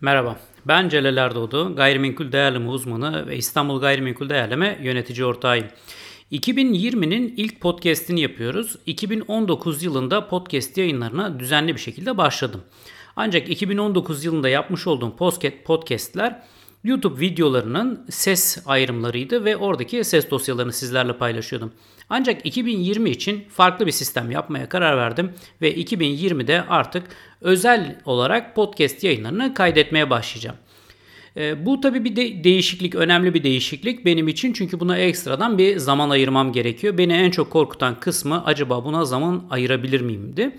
Merhaba, ben Celal Erdoğdu, gayrimenkul değerleme uzmanı ve İstanbul Gayrimenkul Değerleme yönetici ortağıyım. 2020'nin ilk podcast'ini yapıyoruz. 2019 yılında podcast yayınlarına düzenli bir şekilde başladım. Ancak 2019 yılında yapmış olduğum podcast'ler YouTube videolarının ses ayrımlarıydı ve oradaki ses dosyalarını sizlerle paylaşıyordum. Ancak 2020 için farklı bir sistem yapmaya karar verdim ve 2020'de artık özel olarak podcast yayınlarını kaydetmeye başlayacağım. E, bu tabii bir de değişiklik, önemli bir değişiklik benim için çünkü buna ekstradan bir zaman ayırmam gerekiyor. Beni en çok korkutan kısmı acaba buna zaman ayırabilir miyimdi?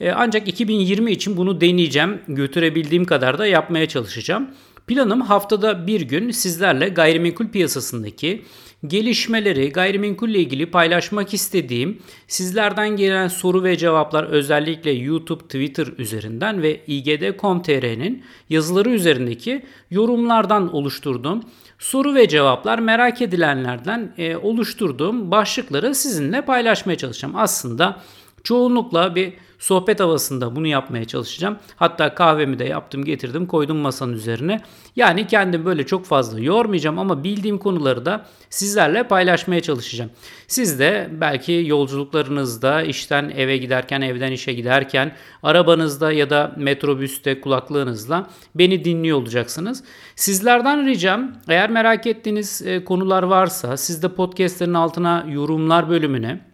E, ancak 2020 için bunu deneyeceğim, götürebildiğim kadar da yapmaya çalışacağım. Planım haftada bir gün sizlerle gayrimenkul piyasasındaki gelişmeleri, gayrimenkulle ilgili paylaşmak istediğim sizlerden gelen soru ve cevaplar özellikle YouTube, Twitter üzerinden ve igd.com.tr'nin yazıları üzerindeki yorumlardan oluşturduğum soru ve cevaplar merak edilenlerden e, oluşturduğum başlıkları sizinle paylaşmaya çalışacağım. Aslında çoğunlukla bir Sohbet havasında bunu yapmaya çalışacağım. Hatta kahvemi de yaptım getirdim koydum masanın üzerine. Yani kendim böyle çok fazla yormayacağım ama bildiğim konuları da sizlerle paylaşmaya çalışacağım. Siz de belki yolculuklarınızda işten eve giderken evden işe giderken arabanızda ya da metrobüste kulaklığınızla beni dinliyor olacaksınız. Sizlerden ricam eğer merak ettiğiniz e, konular varsa siz de podcastlerin altına yorumlar bölümüne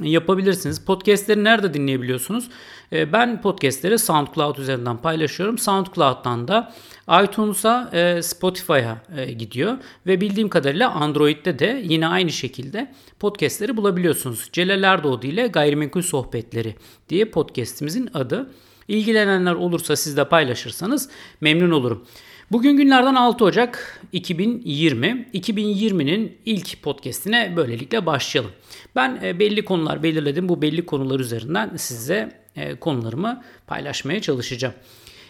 yapabilirsiniz. Podcast'leri nerede dinleyebiliyorsunuz? Ee, ben podcast'leri SoundCloud üzerinden paylaşıyorum. SoundCloud'dan da iTunes'a, e, Spotify'a e, gidiyor ve bildiğim kadarıyla Android'de de yine aynı şekilde podcast'leri bulabiliyorsunuz. Celal Erdoğdu ile Gayrimenkul Sohbetleri diye podcast'imizin adı. İlgilenenler olursa siz de paylaşırsanız memnun olurum. Bugün günlerden 6 Ocak 2020. 2020'nin ilk podcast'ine böylelikle başlayalım. Ben e, belli konular belirledim. Bu belli konular üzerinden size e, konularımı paylaşmaya çalışacağım.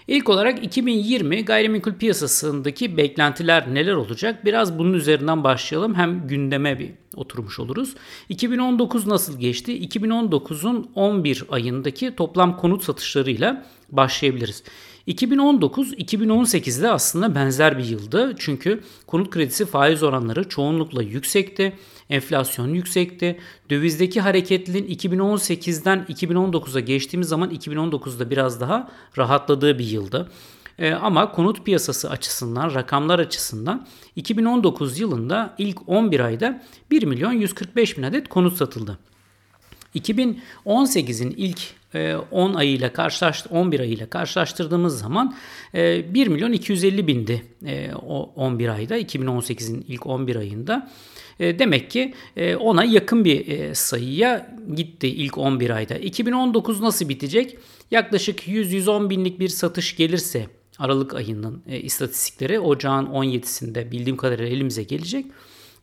İlk olarak 2020 gayrimenkul piyasasındaki beklentiler neler olacak? Biraz bunun üzerinden başlayalım. Hem gündeme bir oturmuş oluruz. 2019 nasıl geçti? 2019'un 11 ayındaki toplam konut satışlarıyla başlayabiliriz. 2019-2018'de aslında benzer bir yıldı. Çünkü konut kredisi faiz oranları çoğunlukla yüksekti. Enflasyon yüksekti. Dövizdeki hareketliliğin 2018'den 2019'a geçtiğimiz zaman 2019'da biraz daha rahatladığı bir yıldı. Ee, ama konut piyasası açısından, rakamlar açısından 2019 yılında ilk 11 ayda 1 milyon 145 bin adet konut satıldı. 2018'in ilk 10 e, ayıyla karşılaştı 11 ayıyla karşılaştırdığımız zaman 1 e, milyon 250 bindi e, o 11 ayda 2018'in ilk 11 ayında. Demek ki ona yakın bir sayıya gitti ilk 11 ayda. 2019 nasıl bitecek? Yaklaşık 100-110 binlik bir satış gelirse Aralık ayının istatistikleri ocağın 17'sinde bildiğim kadarıyla elimize gelecek.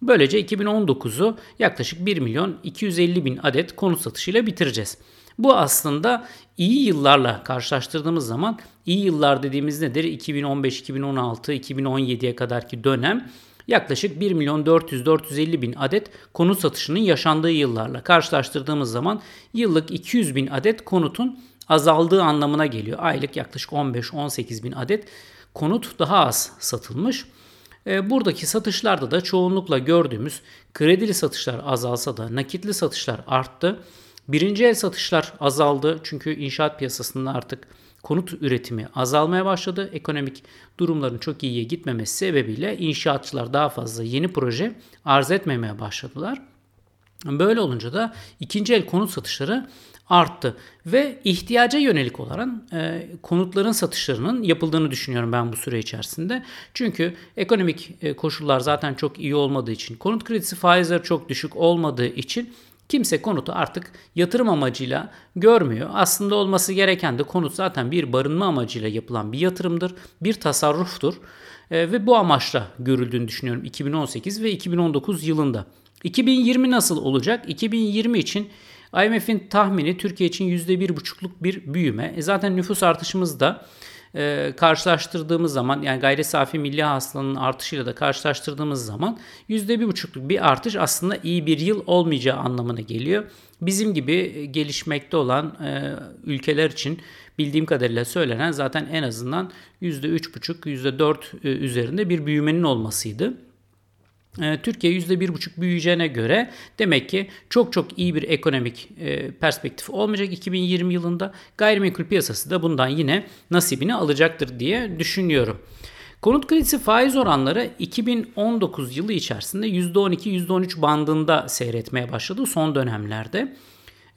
Böylece 2019'u yaklaşık 1 milyon 250 bin adet konut satışıyla bitireceğiz. Bu aslında iyi yıllarla karşılaştırdığımız zaman iyi yıllar dediğimiz nedir? 2015, 2016, 2017'ye kadarki dönem yaklaşık 1 milyon 400-450 bin adet konut satışının yaşandığı yıllarla karşılaştırdığımız zaman yıllık 200 bin adet konutun azaldığı anlamına geliyor. Aylık yaklaşık 15-18 bin adet konut daha az satılmış. E, buradaki satışlarda da çoğunlukla gördüğümüz kredili satışlar azalsa da nakitli satışlar arttı. Birinci el satışlar azaldı çünkü inşaat piyasasında artık konut üretimi azalmaya başladı. Ekonomik durumların çok iyiye gitmemesi sebebiyle inşaatçılar daha fazla yeni proje arz etmemeye başladılar. Böyle olunca da ikinci el konut satışları arttı ve ihtiyaca yönelik olan e, konutların satışlarının yapıldığını düşünüyorum ben bu süre içerisinde. Çünkü ekonomik e, koşullar zaten çok iyi olmadığı için, konut kredisi faizleri çok düşük olmadığı için kimse konutu artık yatırım amacıyla görmüyor. Aslında olması gereken de konut zaten bir barınma amacıyla yapılan bir yatırımdır, bir tasarruftur e, ve bu amaçla görüldüğünü düşünüyorum 2018 ve 2019 yılında. 2020 nasıl olacak? 2020 için IMF'in tahmini Türkiye için %1,5'luk bir büyüme. E zaten nüfus artışımız da e, karşılaştırdığımız zaman yani gayri safi milli hasılanın artışıyla da karşılaştırdığımız zaman %1,5'luk bir artış aslında iyi bir yıl olmayacağı anlamına geliyor. Bizim gibi gelişmekte olan e, ülkeler için bildiğim kadarıyla söylenen zaten en azından %3,5 %4 e, üzerinde bir büyümenin olmasıydı. E, Türkiye %1,5 büyüyeceğine göre demek ki çok çok iyi bir ekonomik e, perspektif olmayacak 2020 yılında. Gayrimenkul piyasası da bundan yine nasibini alacaktır diye düşünüyorum. Konut kredisi faiz oranları 2019 yılı içerisinde %12-%13 bandında seyretmeye başladı son dönemlerde.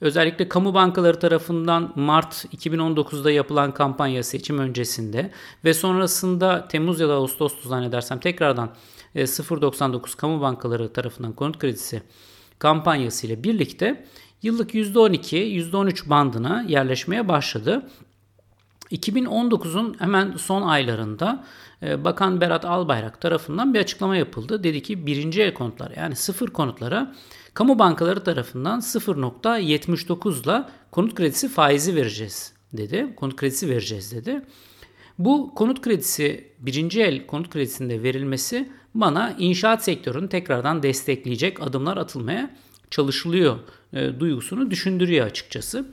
Özellikle kamu bankaları tarafından Mart 2019'da yapılan kampanya seçim öncesinde ve sonrasında Temmuz ya da Ağustos'tu zannedersem tekrardan 0.99 e, kamu bankaları tarafından konut kredisi kampanyası ile birlikte yıllık %12-%13 bandına yerleşmeye başladı. 2019'un hemen son aylarında e, Bakan Berat Albayrak tarafından bir açıklama yapıldı. Dedi ki birinci el konutlar yani sıfır konutlara kamu bankaları tarafından 0.79 ile konut kredisi faizi vereceğiz dedi. Konut kredisi vereceğiz dedi. Bu konut kredisi birinci el konut kredisinde verilmesi bana inşaat sektörünü tekrardan destekleyecek adımlar atılmaya çalışılıyor e, duygusunu düşündürüyor açıkçası.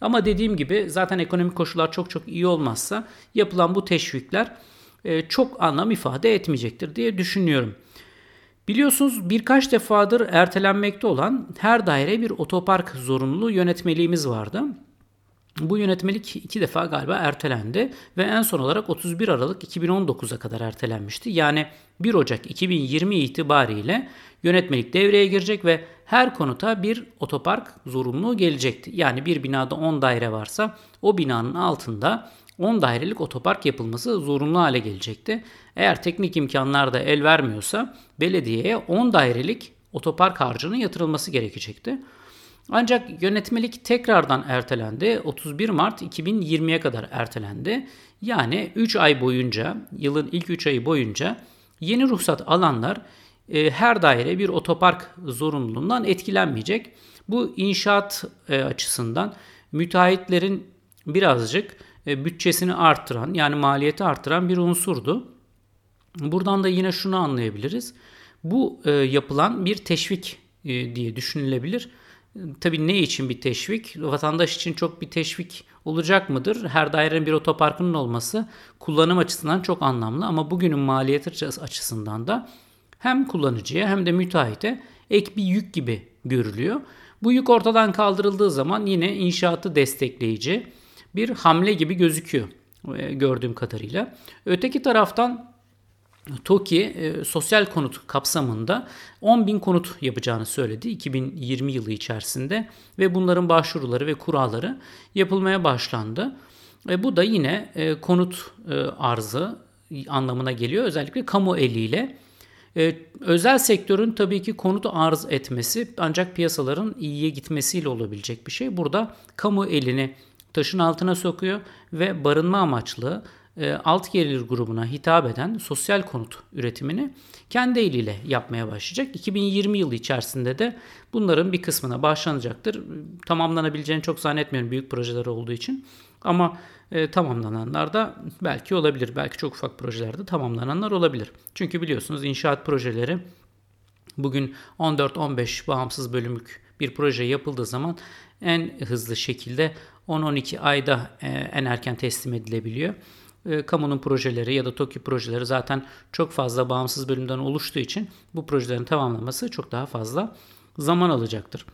Ama dediğim gibi zaten ekonomik koşullar çok çok iyi olmazsa yapılan bu teşvikler e, çok anlam ifade etmeyecektir diye düşünüyorum. Biliyorsunuz birkaç defadır ertelenmekte olan her daire bir otopark zorunluluğu yönetmeliğimiz vardı. Bu yönetmelik iki defa galiba ertelendi ve en son olarak 31 Aralık 2019'a kadar ertelenmişti. Yani 1 Ocak 2020 itibariyle yönetmelik devreye girecek ve her konuta bir otopark zorunluluğu gelecekti. Yani bir binada 10 daire varsa o binanın altında 10 dairelik otopark yapılması zorunlu hale gelecekti. Eğer teknik imkanlar da el vermiyorsa belediyeye 10 dairelik otopark harcının yatırılması gerekecekti. Ancak yönetmelik tekrardan ertelendi. 31 Mart 2020'ye kadar ertelendi. Yani 3 ay boyunca, yılın ilk 3 ayı boyunca yeni ruhsat alanlar e, her daire bir otopark zorunluluğundan etkilenmeyecek. Bu inşaat e, açısından müteahhitlerin birazcık e, bütçesini arttıran yani maliyeti arttıran bir unsurdu. Buradan da yine şunu anlayabiliriz. Bu yapılan bir teşvik diye düşünülebilir. Tabii ne için bir teşvik? Vatandaş için çok bir teşvik olacak mıdır? Her dairenin bir otoparkının olması kullanım açısından çok anlamlı ama bugünün maliyeti açısından da hem kullanıcıya hem de müteahhite ek bir yük gibi görülüyor. Bu yük ortadan kaldırıldığı zaman yine inşaatı destekleyici bir hamle gibi gözüküyor e, gördüğüm kadarıyla. Öteki taraftan TOKİ e, sosyal konut kapsamında 10 bin konut yapacağını söyledi 2020 yılı içerisinde ve bunların başvuruları ve kuralları yapılmaya başlandı. E, bu da yine e, konut e, arzı anlamına geliyor özellikle kamu eliyle. E, özel sektörün tabii ki konut arz etmesi ancak piyasaların iyiye gitmesiyle olabilecek bir şey. Burada kamu elini taşın altına sokuyor ve barınma amaçlı alt gelir grubuna hitap eden sosyal konut üretimini kendi eliyle yapmaya başlayacak. 2020 yılı içerisinde de bunların bir kısmına başlanacaktır. Tamamlanabileceğini çok zannetmiyorum büyük projeler olduğu için. Ama e, tamamlananlar da belki olabilir. Belki çok ufak projelerde tamamlananlar olabilir. Çünkü biliyorsunuz inşaat projeleri bugün 14-15 bağımsız bölümlük bir proje yapıldığı zaman en hızlı şekilde 10-12 ayda e, en erken teslim edilebiliyor e, kamunun projeleri ya da TOKİ projeleri zaten çok fazla bağımsız bölümden oluştuğu için bu projelerin tamamlaması çok daha fazla zaman alacaktır.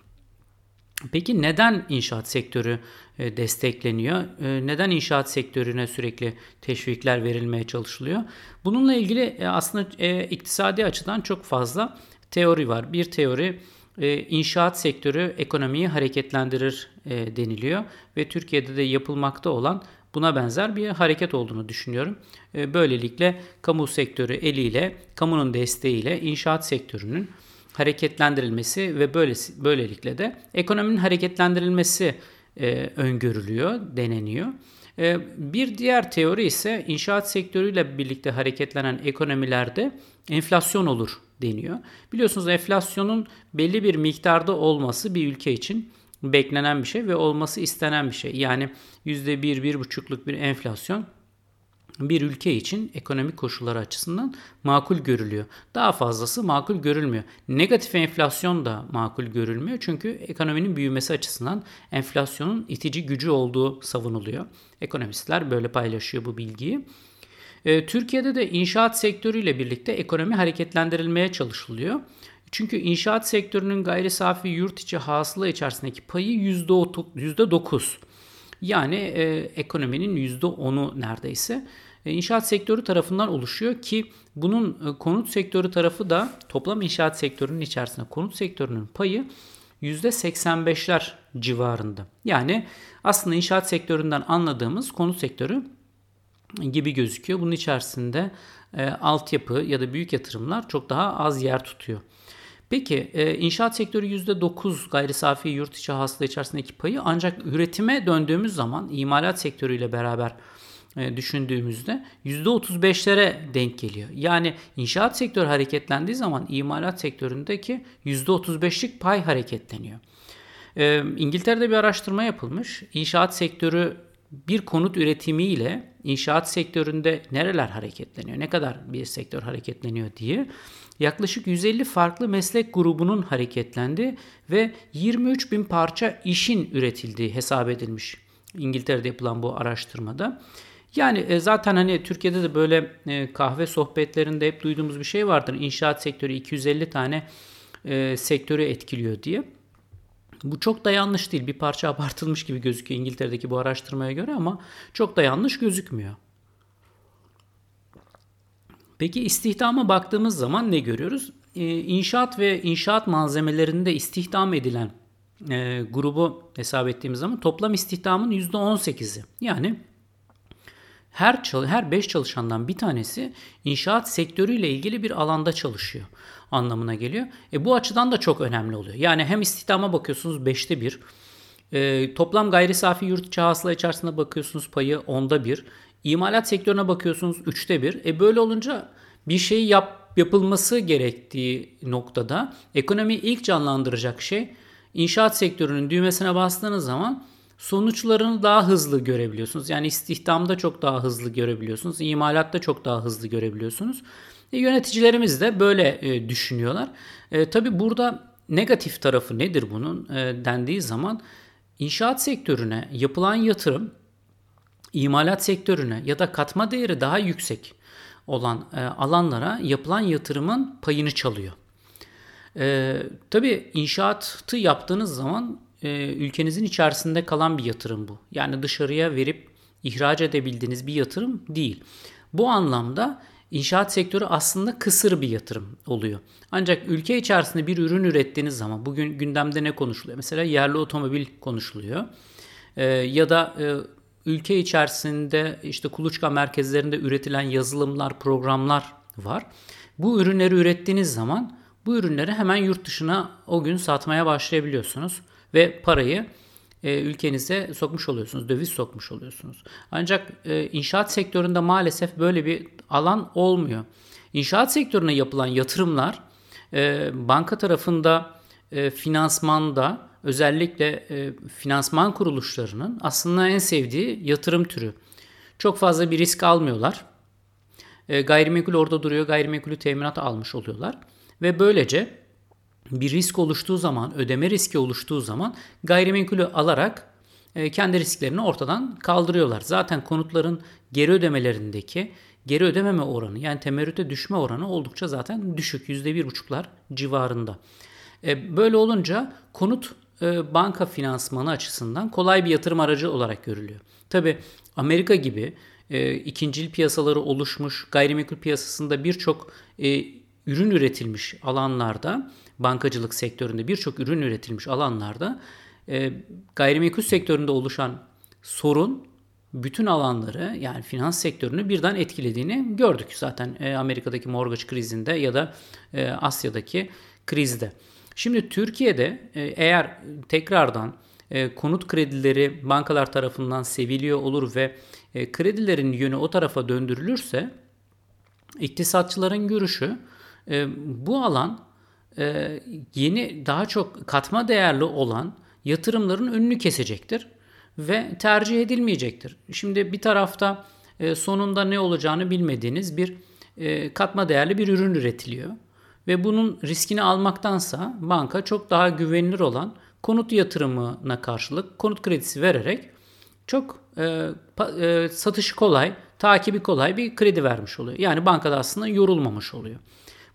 Peki neden inşaat sektörü e, destekleniyor? E, neden inşaat sektörüne sürekli teşvikler verilmeye çalışılıyor? Bununla ilgili e, aslında iktisadi açıdan çok fazla teori var. Bir teori inşaat sektörü ekonomiyi hareketlendirir deniliyor ve Türkiye'de de yapılmakta olan buna benzer bir hareket olduğunu düşünüyorum. Ee, böylelikle kamu sektörü eliyle, kamunun desteğiyle inşaat sektörünün hareketlendirilmesi ve böylelikle de ekonominin hareketlendirilmesi e, öngörülüyor, deneniyor. E, bir diğer teori ise inşaat sektörüyle birlikte hareketlenen ekonomilerde enflasyon olur deniyor. Biliyorsunuz enflasyonun belli bir miktarda olması bir ülke için beklenen bir şey ve olması istenen bir şey. Yani %1-1,5'luk bir enflasyon bir ülke için ekonomik koşulları açısından makul görülüyor. Daha fazlası makul görülmüyor. Negatif enflasyon da makul görülmüyor. Çünkü ekonominin büyümesi açısından enflasyonun itici gücü olduğu savunuluyor. Ekonomistler böyle paylaşıyor bu bilgiyi. Ee, Türkiye'de de inşaat sektörüyle birlikte ekonomi hareketlendirilmeye çalışılıyor. Çünkü inşaat sektörünün gayri safi yurt içi hasıla içerisindeki payı %9. Yani e, ekonominin %10'u neredeyse. E, inşaat sektörü tarafından oluşuyor ki bunun e, konut sektörü tarafı da toplam inşaat sektörünün içerisinde konut sektörünün payı %85'ler civarında. Yani aslında inşaat sektöründen anladığımız konut sektörü gibi gözüküyor. Bunun içerisinde e, altyapı ya da büyük yatırımlar çok daha az yer tutuyor. Peki e, inşaat sektörü %9 gayri safi yurt içi hasıla içerisindeki payı ancak üretime döndüğümüz zaman imalat sektörüyle beraber e, düşündüğümüzde %35'lere denk geliyor. Yani inşaat sektörü hareketlendiği zaman imalat sektöründeki %35'lik pay hareketleniyor. E, İngiltere'de bir araştırma yapılmış. İnşaat sektörü bir konut üretimiyle inşaat sektöründe nereler hareketleniyor, ne kadar bir sektör hareketleniyor diye yaklaşık 150 farklı meslek grubunun hareketlendi ve 23 bin parça işin üretildiği hesap edilmiş İngiltere'de yapılan bu araştırmada. Yani e, zaten hani Türkiye'de de böyle e, kahve sohbetlerinde hep duyduğumuz bir şey vardır. İnşaat sektörü 250 tane e, sektörü etkiliyor diye. Bu çok da yanlış değil. Bir parça abartılmış gibi gözüküyor İngiltere'deki bu araştırmaya göre ama çok da yanlış gözükmüyor. Peki istihdama baktığımız zaman ne görüyoruz? Ee, inşaat ve inşaat malzemelerinde istihdam edilen e, grubu hesap ettiğimiz zaman toplam istihdamın %18'i. Yani her her 5 çalışandan bir tanesi inşaat sektörüyle ilgili bir alanda çalışıyor anlamına geliyor. E, bu açıdan da çok önemli oluyor. Yani hem istihdama bakıyorsunuz 5'te 1. E, toplam gayri safi yurt içi hasıla içerisinde bakıyorsunuz payı onda bir. İmalat sektörüne bakıyorsunuz üçte bir. E böyle olunca bir şey yap, yapılması gerektiği noktada ekonomiyi ilk canlandıracak şey inşaat sektörünün düğmesine bastığınız zaman sonuçlarını daha hızlı görebiliyorsunuz. Yani istihdamda çok daha hızlı görebiliyorsunuz. İmalatta çok daha hızlı görebiliyorsunuz. E, yöneticilerimiz de böyle e, düşünüyorlar. E, tabii burada negatif tarafı nedir bunun e, dendiği zaman inşaat sektörüne yapılan yatırım imalat sektörüne ya da katma değeri daha yüksek olan e, alanlara yapılan yatırımın payını çalıyor. E, tabii inşaatı yaptığınız zaman e, ülkenizin içerisinde kalan bir yatırım bu. Yani dışarıya verip ihraç edebildiğiniz bir yatırım değil. Bu anlamda inşaat sektörü aslında kısır bir yatırım oluyor. Ancak ülke içerisinde bir ürün ürettiğiniz zaman bugün gündemde ne konuşuluyor? Mesela yerli otomobil konuşuluyor. E, ya da e, ülke içerisinde işte kuluçka merkezlerinde üretilen yazılımlar, programlar var. Bu ürünleri ürettiğiniz zaman bu ürünleri hemen yurt dışına o gün satmaya başlayabiliyorsunuz ve parayı e, ülkenize sokmuş oluyorsunuz, döviz sokmuş oluyorsunuz. Ancak e, inşaat sektöründe maalesef böyle bir alan olmuyor. İnşaat sektörüne yapılan yatırımlar e, banka tarafında e, finansmanda özellikle e, finansman kuruluşlarının aslında en sevdiği yatırım türü. Çok fazla bir risk almıyorlar. E, gayrimenkul orada duruyor, gayrimenkulü teminat almış oluyorlar. Ve böylece bir risk oluştuğu zaman, ödeme riski oluştuğu zaman gayrimenkulü alarak e, kendi risklerini ortadan kaldırıyorlar. Zaten konutların geri ödemelerindeki geri ödememe oranı yani temerrüte düşme oranı oldukça zaten düşük. %1,5'lar civarında. E, böyle olunca konut banka finansmanı açısından kolay bir yatırım aracı olarak görülüyor. Tabi Amerika gibi e, ikincil piyasaları oluşmuş gayrimenkul piyasasında birçok e, ürün üretilmiş alanlarda bankacılık sektöründe birçok ürün üretilmiş alanlarda e, gayrimenkul sektöründe oluşan sorun bütün alanları yani finans sektörünü birden etkilediğini gördük zaten e, Amerika'daki mortgage krizinde ya da e, Asya'daki krizde. Şimdi Türkiye'de e, eğer tekrardan e, konut kredileri bankalar tarafından seviliyor olur ve e, kredilerin yönü o tarafa döndürülürse iktisatçıların görüşü bu alan yeni daha çok katma değerli olan yatırımların önünü kesecektir ve tercih edilmeyecektir. Şimdi bir tarafta sonunda ne olacağını bilmediğiniz bir katma değerli bir ürün üretiliyor. Ve bunun riskini almaktansa banka çok daha güvenilir olan konut yatırımına karşılık konut kredisi vererek çok e, e, satışı kolay, takibi kolay bir kredi vermiş oluyor. Yani bankada aslında yorulmamış oluyor.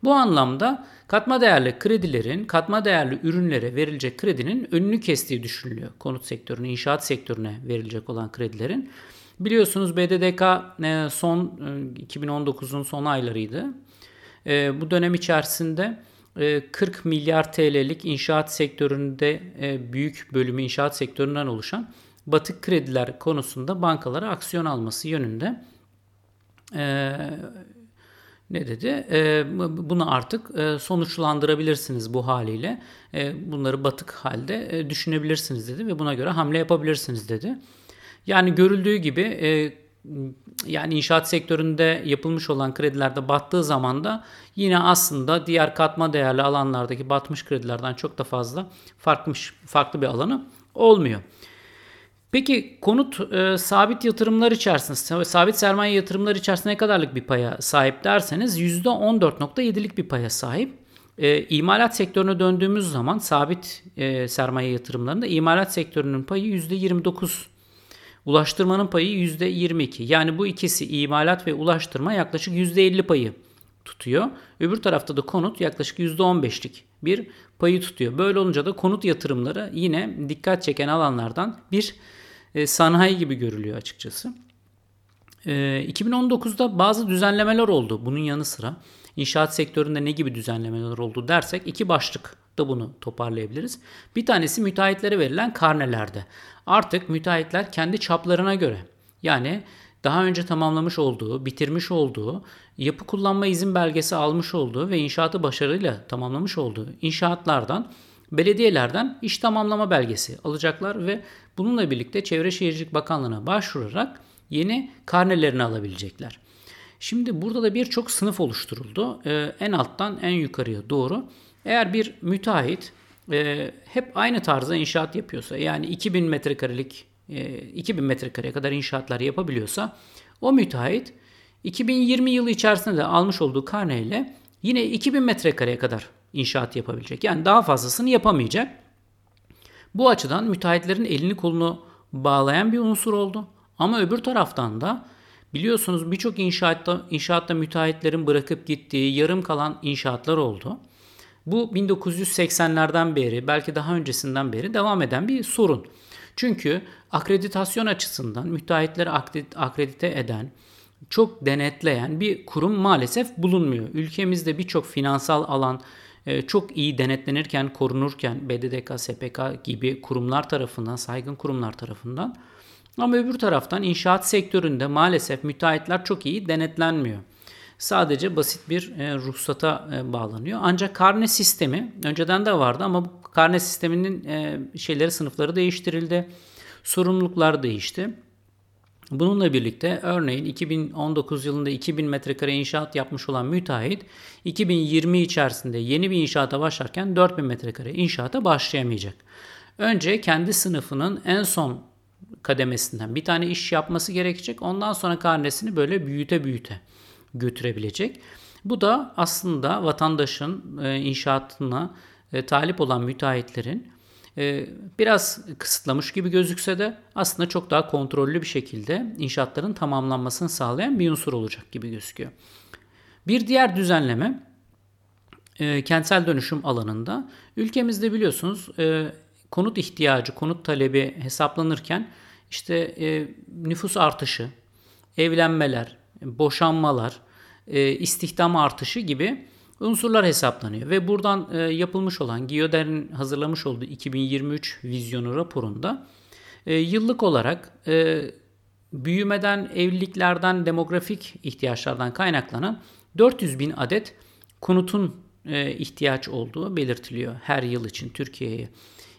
Bu anlamda katma değerli kredilerin, katma değerli ürünlere verilecek kredinin önünü kestiği düşünülüyor. Konut sektörüne, inşaat sektörüne verilecek olan kredilerin. Biliyorsunuz BDDK e, son 2019'un e, son aylarıydı. E, bu dönem içerisinde 40 milyar TL'lik inşaat sektöründe büyük bölümü inşaat sektöründen oluşan batık krediler konusunda bankalara aksiyon alması yönünde ne dedi? bunu artık sonuçlandırabilirsiniz bu haliyle. bunları batık halde düşünebilirsiniz dedi ve buna göre hamle yapabilirsiniz dedi. Yani görüldüğü gibi e, yani inşaat sektöründe yapılmış olan kredilerde battığı zaman da yine aslında diğer katma değerli alanlardaki batmış kredilerden çok da fazla farkmış farklı bir alanı olmuyor. Peki konut e, sabit yatırımlar içerisinde, sabit sermaye yatırımları içerisinde ne kadarlık bir paya sahip derseniz %14.7'lik bir paya sahip. E, imalat sektörüne döndüğümüz zaman sabit e, sermaye yatırımlarında imalat sektörünün payı %29 Ulaştırmanın payı %22. Yani bu ikisi imalat ve ulaştırma yaklaşık %50 payı tutuyor. Öbür tarafta da konut yaklaşık %15'lik bir payı tutuyor. Böyle olunca da konut yatırımları yine dikkat çeken alanlardan bir e, sanayi gibi görülüyor açıkçası. 2019'da e, bazı düzenlemeler oldu. Bunun yanı sıra inşaat sektöründe ne gibi düzenlemeler oldu dersek iki başlık da bunu toparlayabiliriz. Bir tanesi müteahhitlere verilen karnelerde. Artık müteahhitler kendi çaplarına göre yani daha önce tamamlamış olduğu, bitirmiş olduğu, yapı kullanma izin belgesi almış olduğu ve inşaatı başarıyla tamamlamış olduğu inşaatlardan belediyelerden iş tamamlama belgesi alacaklar ve bununla birlikte Çevre Şehircilik Bakanlığı'na başvurarak yeni karnelerini alabilecekler. Şimdi burada da birçok sınıf oluşturuldu. Ee, en alttan en yukarıya doğru. Eğer bir müteahhit e, hep aynı tarzda inşaat yapıyorsa yani 2000 metrekarelik e, 2000 metrekareye kadar inşaatlar yapabiliyorsa o müteahhit 2020 yılı içerisinde de almış olduğu karneyle yine 2000 metrekareye kadar inşaat yapabilecek. Yani daha fazlasını yapamayacak. Bu açıdan müteahhitlerin elini kolunu bağlayan bir unsur oldu. Ama öbür taraftan da biliyorsunuz birçok inşaatta, inşaatta müteahhitlerin bırakıp gittiği yarım kalan inşaatlar oldu. Bu 1980'lerden beri belki daha öncesinden beri devam eden bir sorun. Çünkü akreditasyon açısından müteahhitleri akredite eden, çok denetleyen bir kurum maalesef bulunmuyor. Ülkemizde birçok finansal alan e, çok iyi denetlenirken, korunurken BDDK, SPK gibi kurumlar tarafından, saygın kurumlar tarafından ama öbür taraftan inşaat sektöründe maalesef müteahhitler çok iyi denetlenmiyor sadece basit bir e, ruhsata e, bağlanıyor. Ancak karne sistemi önceden de vardı ama bu karne sisteminin e, şeyleri sınıfları değiştirildi. Sorumluluklar değişti. Bununla birlikte örneğin 2019 yılında 2000 metrekare inşaat yapmış olan müteahhit 2020 içerisinde yeni bir inşaata başlarken 4000 metrekare inşaata başlayamayacak. Önce kendi sınıfının en son kademesinden bir tane iş yapması gerekecek. Ondan sonra karnesini böyle büyüte büyüte götürebilecek. Bu da aslında vatandaşın e, inşaatına e, talip olan müteahhitlerin e, biraz kısıtlamış gibi gözükse de aslında çok daha kontrollü bir şekilde inşaatların tamamlanmasını sağlayan bir unsur olacak gibi gözüküyor. Bir diğer düzenleme kentsel dönüşüm alanında ülkemizde biliyorsunuz konut ihtiyacı, konut talebi hesaplanırken işte nüfus artışı, evlenmeler, boşanmalar, e, istihdam artışı gibi unsurlar hesaplanıyor. Ve buradan e, yapılmış olan Giyoder'in hazırlamış olduğu 2023 vizyonu raporunda e, yıllık olarak büyümeden, evliliklerden, demografik ihtiyaçlardan kaynaklanan 400 bin adet konutun ihtiyaç olduğu belirtiliyor her yıl için Türkiye'ye.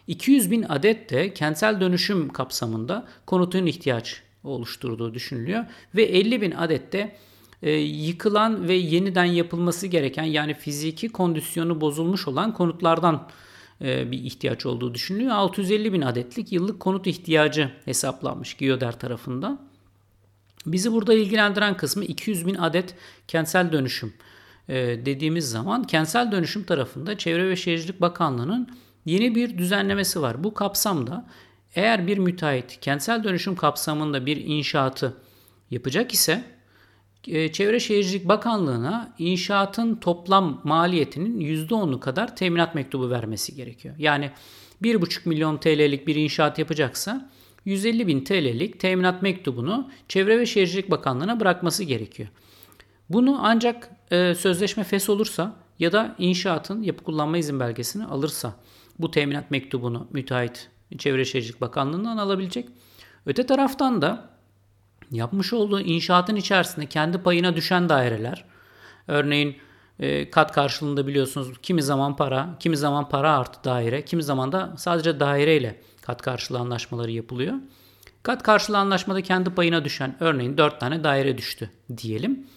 200 bin adet de kentsel dönüşüm kapsamında konutun ihtiyaç oluşturduğu düşünülüyor. Ve 50 bin adette e, yıkılan ve yeniden yapılması gereken yani fiziki kondisyonu bozulmuş olan konutlardan e, bir ihtiyaç olduğu düşünülüyor. 650 bin adetlik yıllık konut ihtiyacı hesaplanmış Giyoder tarafından. Bizi burada ilgilendiren kısmı 200 bin adet kentsel dönüşüm e, dediğimiz zaman kentsel dönüşüm tarafında Çevre ve Şehircilik Bakanlığı'nın yeni bir düzenlemesi var. Bu kapsamda eğer bir müteahhit kentsel dönüşüm kapsamında bir inşaatı yapacak ise e, Çevre Şehircilik Bakanlığı'na inşaatın toplam maliyetinin %10'u kadar teminat mektubu vermesi gerekiyor. Yani 1,5 milyon TL'lik bir inşaat yapacaksa 150 bin TL'lik teminat mektubunu Çevre ve Şehircilik Bakanlığı'na bırakması gerekiyor. Bunu ancak e, sözleşme fes olursa ya da inşaatın yapı kullanma izin belgesini alırsa bu teminat mektubunu müteahhit Çevre Şehircilik Bakanlığı'ndan alabilecek. Öte taraftan da yapmış olduğu inşaatın içerisinde kendi payına düşen daireler, örneğin e, kat karşılığında biliyorsunuz kimi zaman para, kimi zaman para artı daire, kimi zaman da sadece daireyle kat karşılığı anlaşmaları yapılıyor. Kat karşılığı anlaşmada kendi payına düşen örneğin 4 tane daire düştü diyelim.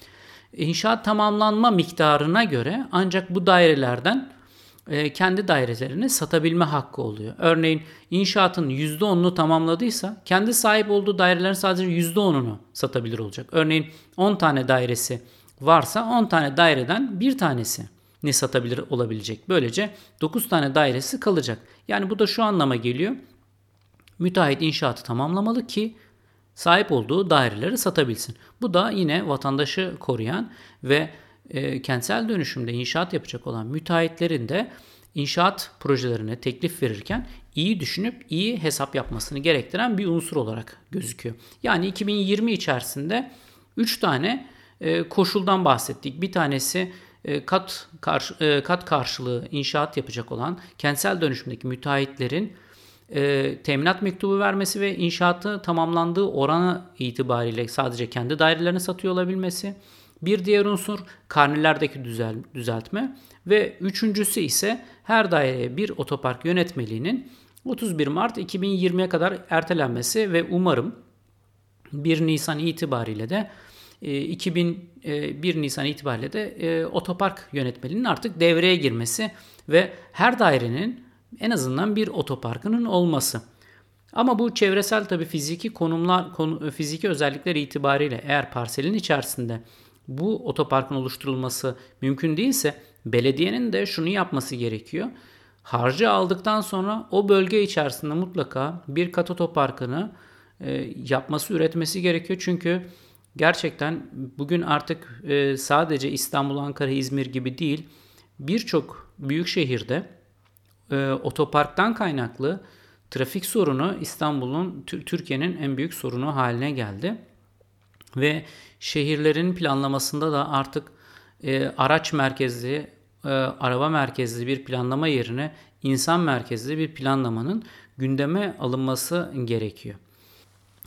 İnşaat tamamlanma miktarına göre ancak bu dairelerden kendi dairelerini satabilme hakkı oluyor. Örneğin inşaatın %10'unu tamamladıysa kendi sahip olduğu dairelerin sadece %10'unu satabilir olacak. Örneğin 10 tane dairesi varsa 10 tane daireden bir tanesi ne satabilir olabilecek. Böylece 9 tane dairesi kalacak. Yani bu da şu anlama geliyor. Müteahhit inşaatı tamamlamalı ki sahip olduğu daireleri satabilsin. Bu da yine vatandaşı koruyan ve e, kentsel dönüşümde inşaat yapacak olan müteahhitlerin de inşaat projelerine teklif verirken iyi düşünüp iyi hesap yapmasını gerektiren bir unsur olarak gözüküyor. Yani 2020 içerisinde 3 tane e, koşuldan bahsettik. Bir tanesi e, kat karşı, e, kat karşılığı inşaat yapacak olan kentsel dönüşümdeki müteahhitlerin e, teminat mektubu vermesi ve inşaatı tamamlandığı oranı itibariyle sadece kendi dairelerini satıyor olabilmesi. Bir diğer unsur karnelerdeki düzel, düzeltme ve üçüncüsü ise her daireye bir otopark yönetmeliğinin 31 Mart 2020'ye kadar ertelenmesi ve umarım 1 Nisan itibariyle de 2001 e, Nisan itibariyle de e, otopark yönetmeliğinin artık devreye girmesi ve her dairenin en azından bir otoparkının olması. Ama bu çevresel tabi fiziki konumlar, konu, fiziki özellikler itibariyle eğer parselin içerisinde bu otoparkın oluşturulması mümkün değilse belediyenin de şunu yapması gerekiyor. Harcı aldıktan sonra o bölge içerisinde mutlaka bir kat otoparkını e, yapması, üretmesi gerekiyor. Çünkü gerçekten bugün artık e, sadece İstanbul, Ankara, İzmir gibi değil birçok büyük şehirde e, otoparktan kaynaklı trafik sorunu İstanbul'un Türkiye'nin en büyük sorunu haline geldi. Ve şehirlerin planlamasında da artık e, araç merkezli, e, araba merkezli bir planlama yerine insan merkezli bir planlamanın gündeme alınması gerekiyor.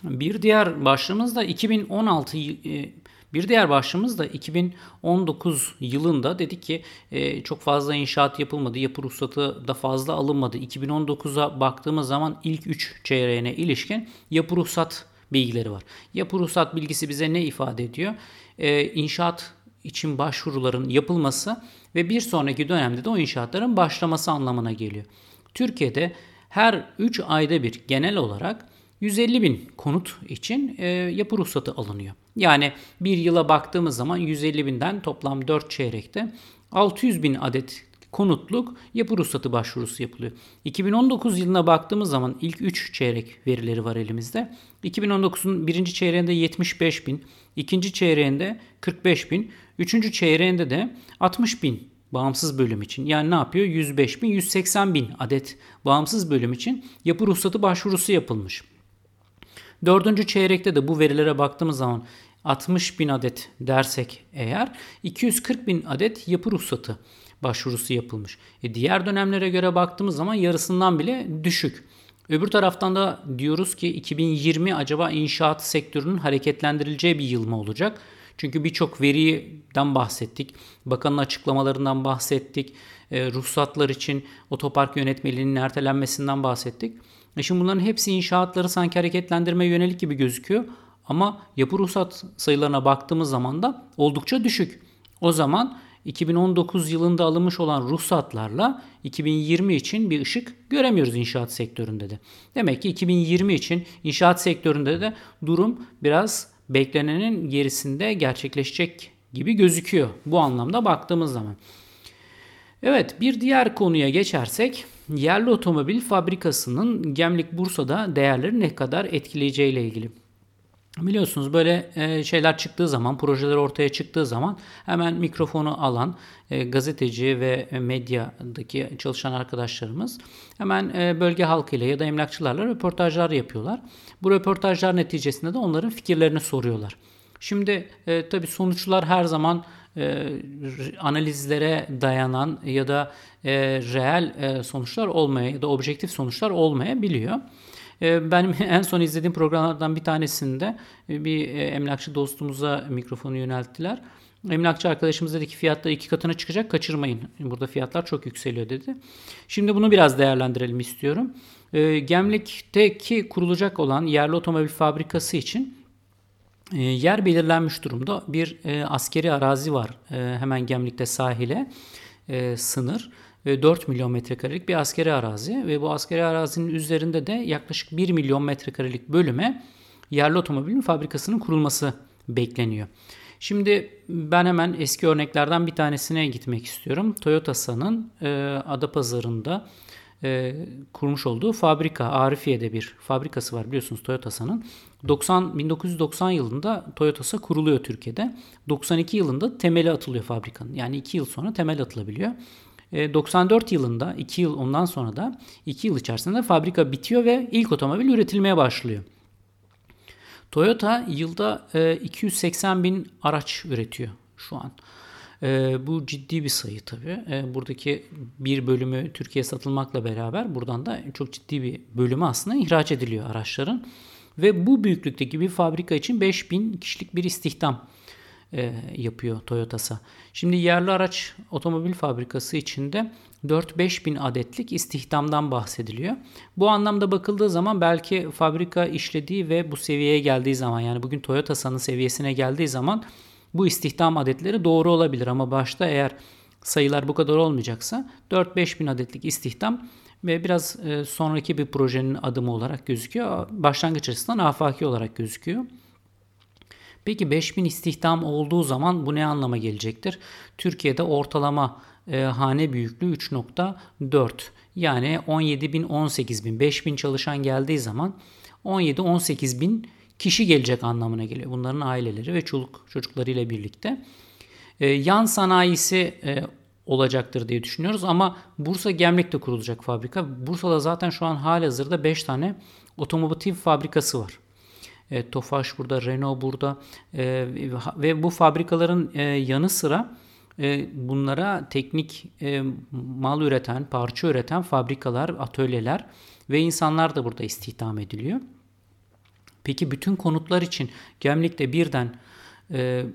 Bir diğer başlığımız da 2016 e, bir diğer başlığımız da 2019 yılında dedik ki e, çok fazla inşaat yapılmadı, yapı ruhsatı da fazla alınmadı. 2019'a baktığımız zaman ilk 3 çeyreğine ilişkin yapı ruhsat bilgileri var. Yapı ruhsat bilgisi bize ne ifade ediyor? E, inşaat için başvuruların yapılması ve bir sonraki dönemde de o inşaatların başlaması anlamına geliyor. Türkiye'de her 3 ayda bir genel olarak 150 bin konut için e, yapı ruhsatı alınıyor. Yani bir yıla baktığımız zaman 150 binden toplam 4 çeyrekte 600 bin adet konutluk yapı ruhsatı başvurusu yapılıyor. 2019 yılına baktığımız zaman ilk 3 çeyrek verileri var elimizde. 2019'un birinci çeyreğinde 75 bin, ikinci çeyreğinde 45 bin, üçüncü çeyreğinde de 60 bin bağımsız bölüm için. Yani ne yapıyor? 105 bin, 180 bin adet bağımsız bölüm için yapı ruhsatı başvurusu yapılmış. Dördüncü çeyrekte de bu verilere baktığımız zaman 60 bin adet dersek eğer 240 bin adet yapı ruhsatı başvurusu yapılmış. E diğer dönemlere göre baktığımız zaman yarısından bile düşük. Öbür taraftan da diyoruz ki 2020 acaba inşaat sektörünün hareketlendirileceği bir yıl mı olacak? Çünkü birçok veriden bahsettik. Bakanın açıklamalarından bahsettik. E, ruhsatlar için otopark yönetmeliğinin ertelenmesinden bahsettik. E şimdi bunların hepsi inşaatları sanki hareketlendirmeye yönelik gibi gözüküyor. Ama yapı ruhsat sayılarına baktığımız zaman da oldukça düşük. O zaman 2019 yılında alınmış olan ruhsatlarla 2020 için bir ışık göremiyoruz inşaat sektöründe de. Demek ki 2020 için inşaat sektöründe de durum biraz beklenenin gerisinde gerçekleşecek gibi gözüküyor bu anlamda baktığımız zaman. Evet bir diğer konuya geçersek yerli otomobil fabrikasının Gemlik Bursa'da değerleri ne kadar etkileyeceği ile ilgili. Biliyorsunuz böyle e, şeyler çıktığı zaman, projeler ortaya çıktığı zaman hemen mikrofonu alan e, gazeteci ve medyadaki çalışan arkadaşlarımız hemen e, bölge halkıyla ya da emlakçılarla röportajlar yapıyorlar. Bu röportajlar neticesinde de onların fikirlerini soruyorlar. Şimdi e, tabii sonuçlar her zaman e, analizlere dayanan ya da e, reel e, sonuçlar olmaya ya da objektif sonuçlar olmayabiliyor. E, benim en son izlediğim programlardan bir tanesinde e, bir e, emlakçı dostumuza mikrofonu yönelttiler. Emlakçı arkadaşımız dedi ki fiyatlar iki katına çıkacak kaçırmayın. Burada fiyatlar çok yükseliyor dedi. Şimdi bunu biraz değerlendirelim istiyorum. Gemlik'teki kurulacak olan yerli otomobil fabrikası için e, yer belirlenmiş durumda. Bir askeri arazi var hemen Gemlik'te sahile e, sınır. 4 milyon metrekarelik bir askeri arazi ve bu askeri arazinin üzerinde de yaklaşık 1 milyon metrekarelik bölüme yerli otomobilin fabrikasının kurulması bekleniyor. Şimdi ben hemen eski örneklerden bir tanesine gitmek istiyorum. Toyota'nın e, Adapazarı'nda e, kurmuş olduğu fabrika. Arifiye'de bir fabrikası var biliyorsunuz Toyota'nın. 90 1990 yılında Toyota'sa kuruluyor Türkiye'de. 92 yılında temeli atılıyor fabrikanın. Yani 2 yıl sonra temel atılabiliyor. 94 e, yılında 2 yıl ondan sonra da 2 yıl içerisinde fabrika bitiyor ve ilk otomobil üretilmeye başlıyor. Toyota yılda 280 e, bin araç üretiyor şu an. E, bu ciddi bir sayı tabii. E, buradaki bir bölümü Türkiye'ye satılmakla beraber buradan da çok ciddi bir bölümü aslında ihraç ediliyor araçların. Ve bu büyüklükteki bir fabrika için 5000 kişilik bir istihdam e, yapıyor Toyota'sa. Şimdi yerli araç otomobil fabrikası içinde 4-5 bin adetlik istihdamdan bahsediliyor. Bu anlamda bakıldığı zaman belki fabrika işlediği ve bu seviyeye geldiği zaman yani bugün Toyota'sanın seviyesine geldiği zaman bu istihdam adetleri doğru olabilir ama başta eğer sayılar bu kadar olmayacaksa 4-5 bin adetlik istihdam ve biraz e, sonraki bir projenin adımı olarak gözüküyor. Başlangıç açısından afaki olarak gözüküyor. Peki 5000 istihdam olduğu zaman bu ne anlama gelecektir? Türkiye'de ortalama e, hane büyüklüğü 3.4 yani 17 bin 18 bin 5000 çalışan geldiği zaman 17-18 bin kişi gelecek anlamına geliyor. Bunların aileleri ve çocuk çocuklarıyla birlikte. E, yan sanayisi e, olacaktır diye düşünüyoruz ama Bursa Gemlik'te kurulacak fabrika. Bursa'da zaten şu an halihazırda 5 tane otomotiv fabrikası var. E, Tofaş burada, Renault burada e, ve bu fabrikaların e, yanı sıra e, bunlara teknik e, mal üreten, parça üreten fabrikalar, atölyeler ve insanlar da burada istihdam ediliyor. Peki bütün konutlar için Gemlik'te birden e,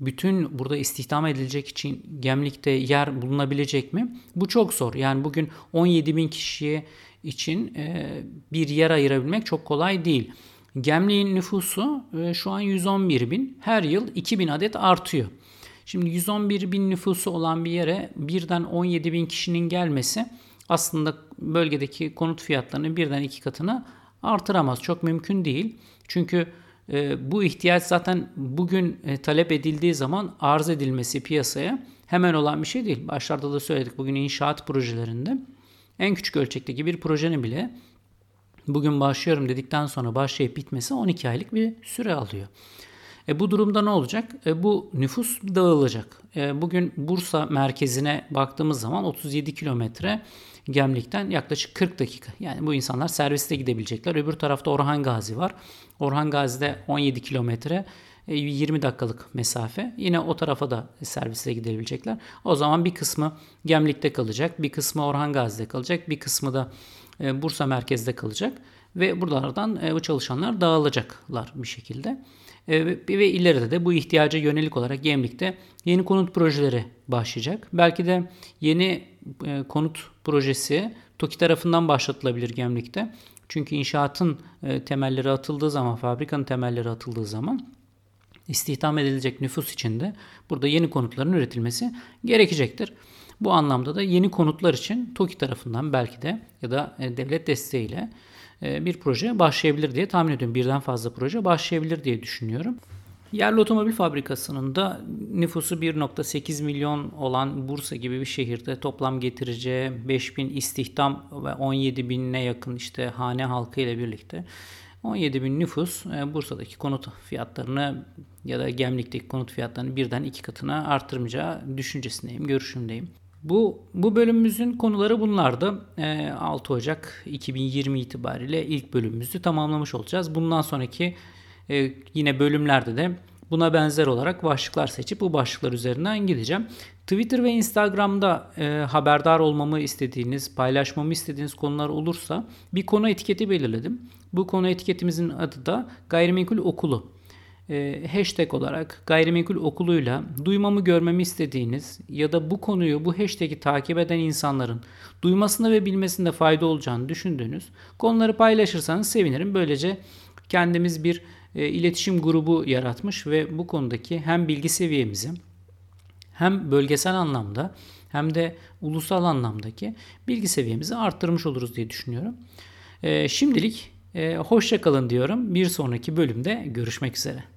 bütün burada istihdam edilecek için Gemlik'te yer bulunabilecek mi? Bu çok zor. Yani bugün 17 bin kişiye için bir yer ayırabilmek çok kolay değil. Gemlik'in nüfusu e, şu an 111 bin. Her yıl 2 bin adet artıyor. Şimdi 111 bin nüfusu olan bir yere birden 17 bin kişinin gelmesi aslında bölgedeki konut fiyatlarını birden iki katına artıramaz. Çok mümkün değil. Çünkü e, bu ihtiyaç zaten bugün e, talep edildiği zaman arz edilmesi piyasaya hemen olan bir şey değil. Başlarda da söyledik bugün inşaat projelerinde en küçük ölçekteki bir projenin bile bugün başlıyorum dedikten sonra başlayıp bitmesi 12 aylık bir süre alıyor. E bu durumda ne olacak? E bu nüfus dağılacak. E bugün Bursa merkezine baktığımız zaman 37 kilometre Gemlik'ten yaklaşık 40 dakika. Yani bu insanlar serviste gidebilecekler. Öbür tarafta Orhan Gazi var. Orhan Gazi'de 17 kilometre 20 e, dakikalık mesafe. Yine o tarafa da servisle gidebilecekler. O zaman bir kısmı Gemlik'te kalacak, bir kısmı Orhan Gazi'de kalacak, bir kısmı da Bursa merkezde kalacak ve buralardan e, bu çalışanlar dağılacaklar bir şekilde. Ve ileride de bu ihtiyaca yönelik olarak Gemlik'te yeni konut projeleri başlayacak. Belki de yeni konut projesi TOKİ tarafından başlatılabilir Gemlik'te. Çünkü inşaatın temelleri atıldığı zaman, fabrikanın temelleri atıldığı zaman istihdam edilecek nüfus içinde burada yeni konutların üretilmesi gerekecektir. Bu anlamda da yeni konutlar için TOKİ tarafından belki de ya da devlet desteğiyle e, bir proje başlayabilir diye tahmin ediyorum. Birden fazla proje başlayabilir diye düşünüyorum. Yerli otomobil fabrikasının da nüfusu 1.8 milyon olan Bursa gibi bir şehirde toplam getireceği 5000 istihdam ve 17 binine yakın işte hane halkı ile birlikte 17 bin nüfus e, Bursa'daki konut fiyatlarını ya da Gemlik'teki konut fiyatlarını birden iki katına arttırmayacağı düşüncesindeyim, görüşündeyim. Bu, bu bölümümüzün konuları bunlardı. 6 e, Ocak 2020 itibariyle ilk bölümümüzü tamamlamış olacağız. Bundan sonraki e, yine bölümlerde de buna benzer olarak başlıklar seçip bu başlıklar üzerinden gideceğim. Twitter ve Instagram'da e, haberdar olmamı istediğiniz, paylaşmamı istediğiniz konular olursa bir konu etiketi belirledim. Bu konu etiketimizin adı da gayrimenkul okulu. E, hashtag olarak gayrimenkul okuluyla duymamı görmemi istediğiniz ya da bu konuyu bu hashtag'i takip eden insanların duymasında ve bilmesinde fayda olacağını düşündüğünüz konuları paylaşırsanız sevinirim. Böylece kendimiz bir e, iletişim grubu yaratmış ve bu konudaki hem bilgi seviyemizi hem bölgesel anlamda hem de ulusal anlamdaki bilgi seviyemizi arttırmış oluruz diye düşünüyorum. E, şimdilik e, hoşça kalın diyorum. Bir sonraki bölümde görüşmek üzere.